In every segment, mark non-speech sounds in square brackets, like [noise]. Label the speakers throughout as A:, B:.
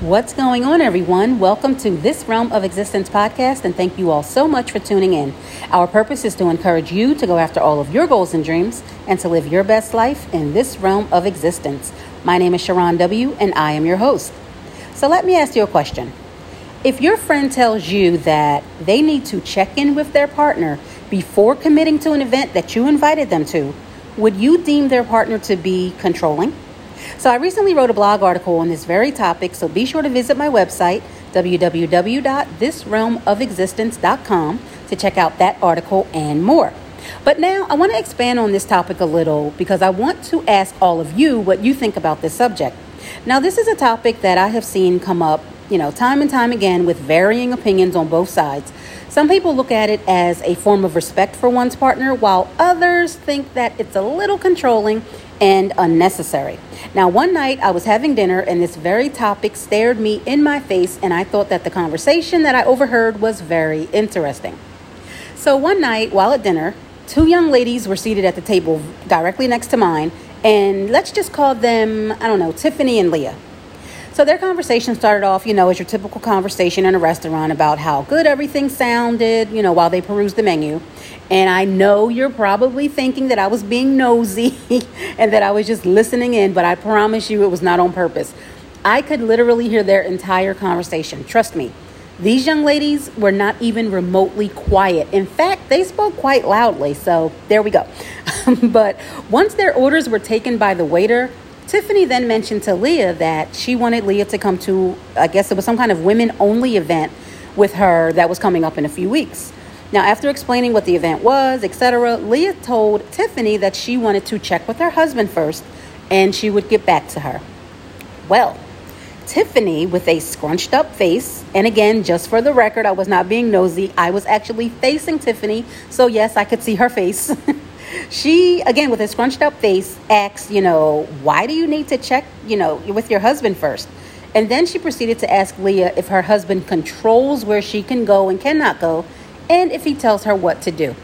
A: What's going on, everyone? Welcome to this Realm of Existence podcast, and thank you all so much for tuning in. Our purpose is to encourage you to go after all of your goals and dreams and to live your best life in this realm of existence. My name is Sharron W., and I am your host. So, let me ask you a question. If your friend tells you that they need to check in with their partner before committing to an event that you invited them to, would you deem their partner to be controlling? So I recently wrote a blog article on this very topic, so be sure to visit my website, www.thisrealmofexistence.com, to check out that article and more. But now I want to expand on this topic a little because I want to ask all of you what you think about this subject. Now, this is a topic that I have seen come up, you know, time and time again with varying opinions on both sides. Some people look at it as a form of respect for one's partner, while others think that it's a little controlling and unnecessary. Now, one night I was having dinner and this very topic stared me in my face, and I thought that the conversation that I overheard was very interesting. So, one night while at dinner, two young ladies were seated at the table directly next to mine, and let's just call them, I don't know, Tiffany and Leah. So their conversation started off, you know, as your typical conversation in a restaurant about how good everything sounded, you know, while they perused the menu. And I know you're probably thinking that I was being nosy [laughs] and that I was just listening in, but I promise you it was not on purpose. I could literally hear their entire conversation. Trust me. These young ladies were not even remotely quiet. In fact, they spoke quite loudly. So there we go. [laughs] but once their orders were taken by the waiter, Tiffany then mentioned to Leah that she wanted Leah to come to, I guess it was some kind of women only event with her that was coming up in a few weeks. Now, after explaining what the event was, etc., Leah told Tiffany that she wanted to check with her husband first and she would get back to her. Well, Tiffany, with a scrunched up face, and again, just for the record, I was not being nosy, I was actually facing Tiffany, so yes, I could see her face. [laughs] she again with a scrunched up face asks you know why do you need to check you know with your husband first? And then she proceeded to ask leah if her husband controls where she can go and cannot go and if he tells her what to do.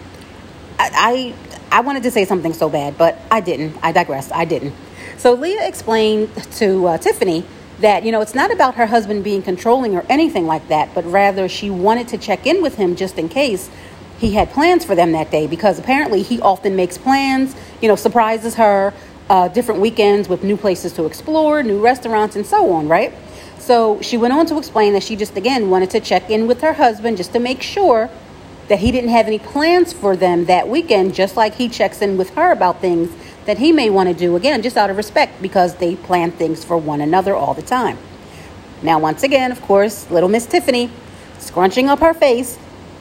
A: I i, I wanted to say something so bad but i didn't. I digress. I didn't. So leah explained to uh, tiffany that you know it's not about her husband being controlling or anything like that but rather she wanted to check in with him just in case he had plans for them that day because apparently he often makes plans, you know, surprises her, uh, different weekends with new places to explore, new restaurants, and so on, right? So she went on to explain that she just again wanted to check in with her husband just to make sure that he didn't have any plans for them that weekend, just like he checks in with her about things that he may want to do, again, just out of respect because they plan things for one another all the time. Now, once again, of course, little Miss Tiffany scrunching up her face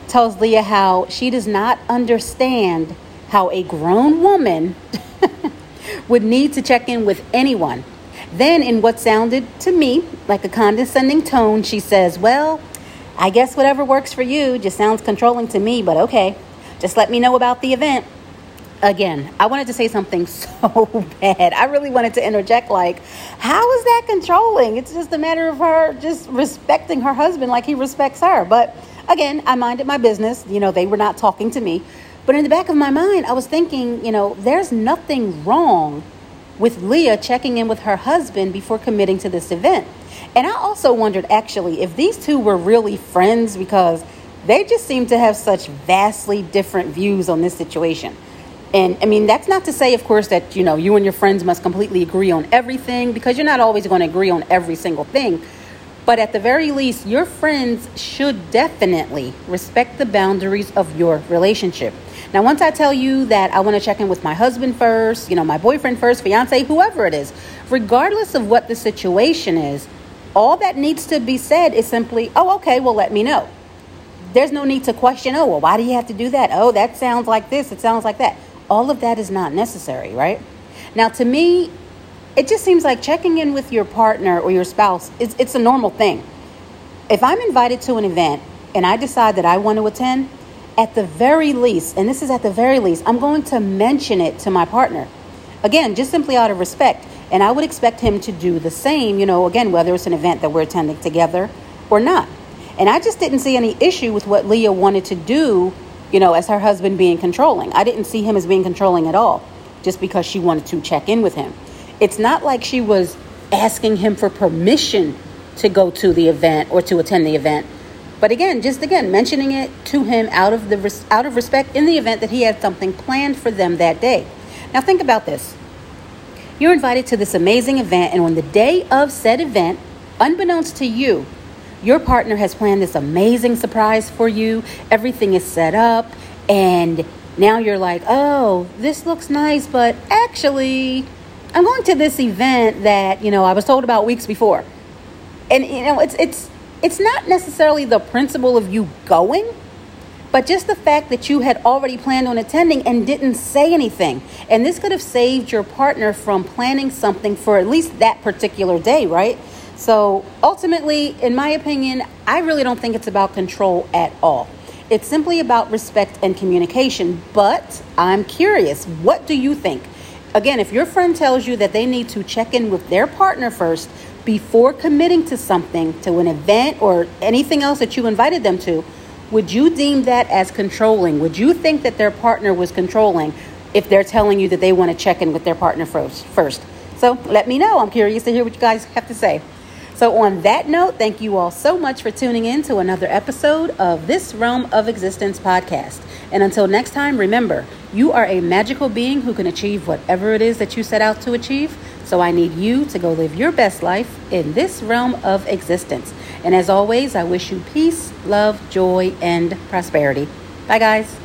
A: tells Leah how she does not understand how a grown woman [laughs] would need to check in with anyone. Then, in what sounded to me like a condescending tone, she says, Well, I guess whatever works for you just sounds controlling to me, but okay. Just let me know about the event. Again, I wanted to say something [laughs] so bad. I really wanted to interject, like, how is that controlling? It's just a matter of her just respecting her husband like he respects her. But Again, I minded my business. You know, they were not talking to me. But in the back of my mind, I was thinking, you know, there's nothing wrong with Leah checking in with her husband before committing to this event. And I also wondered actually if these two were really friends because they just seem to have such vastly different views on this situation. And I mean, that's not to say, of course, that you know you and your friends must completely agree on everything because you're not always going to agree on every single thing. But at the very least, your friends should definitely respect the boundaries of your relationship. Now, once I tell you that I want to check in with my husband first, you know, my boyfriend first, fiance, whoever it is, regardless of what the situation is, all that needs to be said is simply, oh, okay, well, let me know. There's no need to question, oh, well, why do you have to do that? Oh, that sounds like this, it sounds like that. All of that is not necessary, right? Now, to me, it just seems like checking in with your partner or your spouse it's, it's a normal thing. If i'm invited to an event and i decide that i want to attend at the very least and this is at the very least i'm going to mention it to my partner. Again just simply out of respect. And i would expect him to do the same you know again whether it's an event that we're attending together or not. And i just didn't see any issue with what leah wanted to do you know as her husband being controlling i didn't see him as being controlling at all just because she wanted to check in with him it's not like she was asking him for permission to go to the event or to attend the event. But again, just again mentioning it to him out of the out of respect in the event that he had something planned for them that day. Now think about this. You're invited to this amazing event and on the day of said event, unbeknownst to you, your partner has planned this amazing surprise for you. Everything is set up and now you're like, "Oh, this looks nice, but actually I'm going to this event that, you know, I was told about weeks before." And you know, it's it's it's not necessarily the principle of you going, but just the fact that you had already planned on attending and didn't say anything. And this could have saved your partner from planning something for at least that particular day, right? So ultimately, in my opinion, I really don't think it's about control at all. It's simply about respect and communication. But I'm curious, what do you think? Again, if your friend tells you that they need to check in with their partner first before committing to something, to an event or anything else that you invited them to, would you deem that as controlling? Would you think that their partner was controlling if they're telling you that they want to check in with their partner first? So let me know. I'm curious to hear what you guys have to say. So, on that note, thank you all so much for tuning in to another episode of this Realm of Existence podcast. And until next time, remember, you are a magical being who can achieve whatever it is that you set out to achieve. So I need you to go live your best life in this realm of existence. And as always, I wish you peace, love, joy, and prosperity. Bye, guys.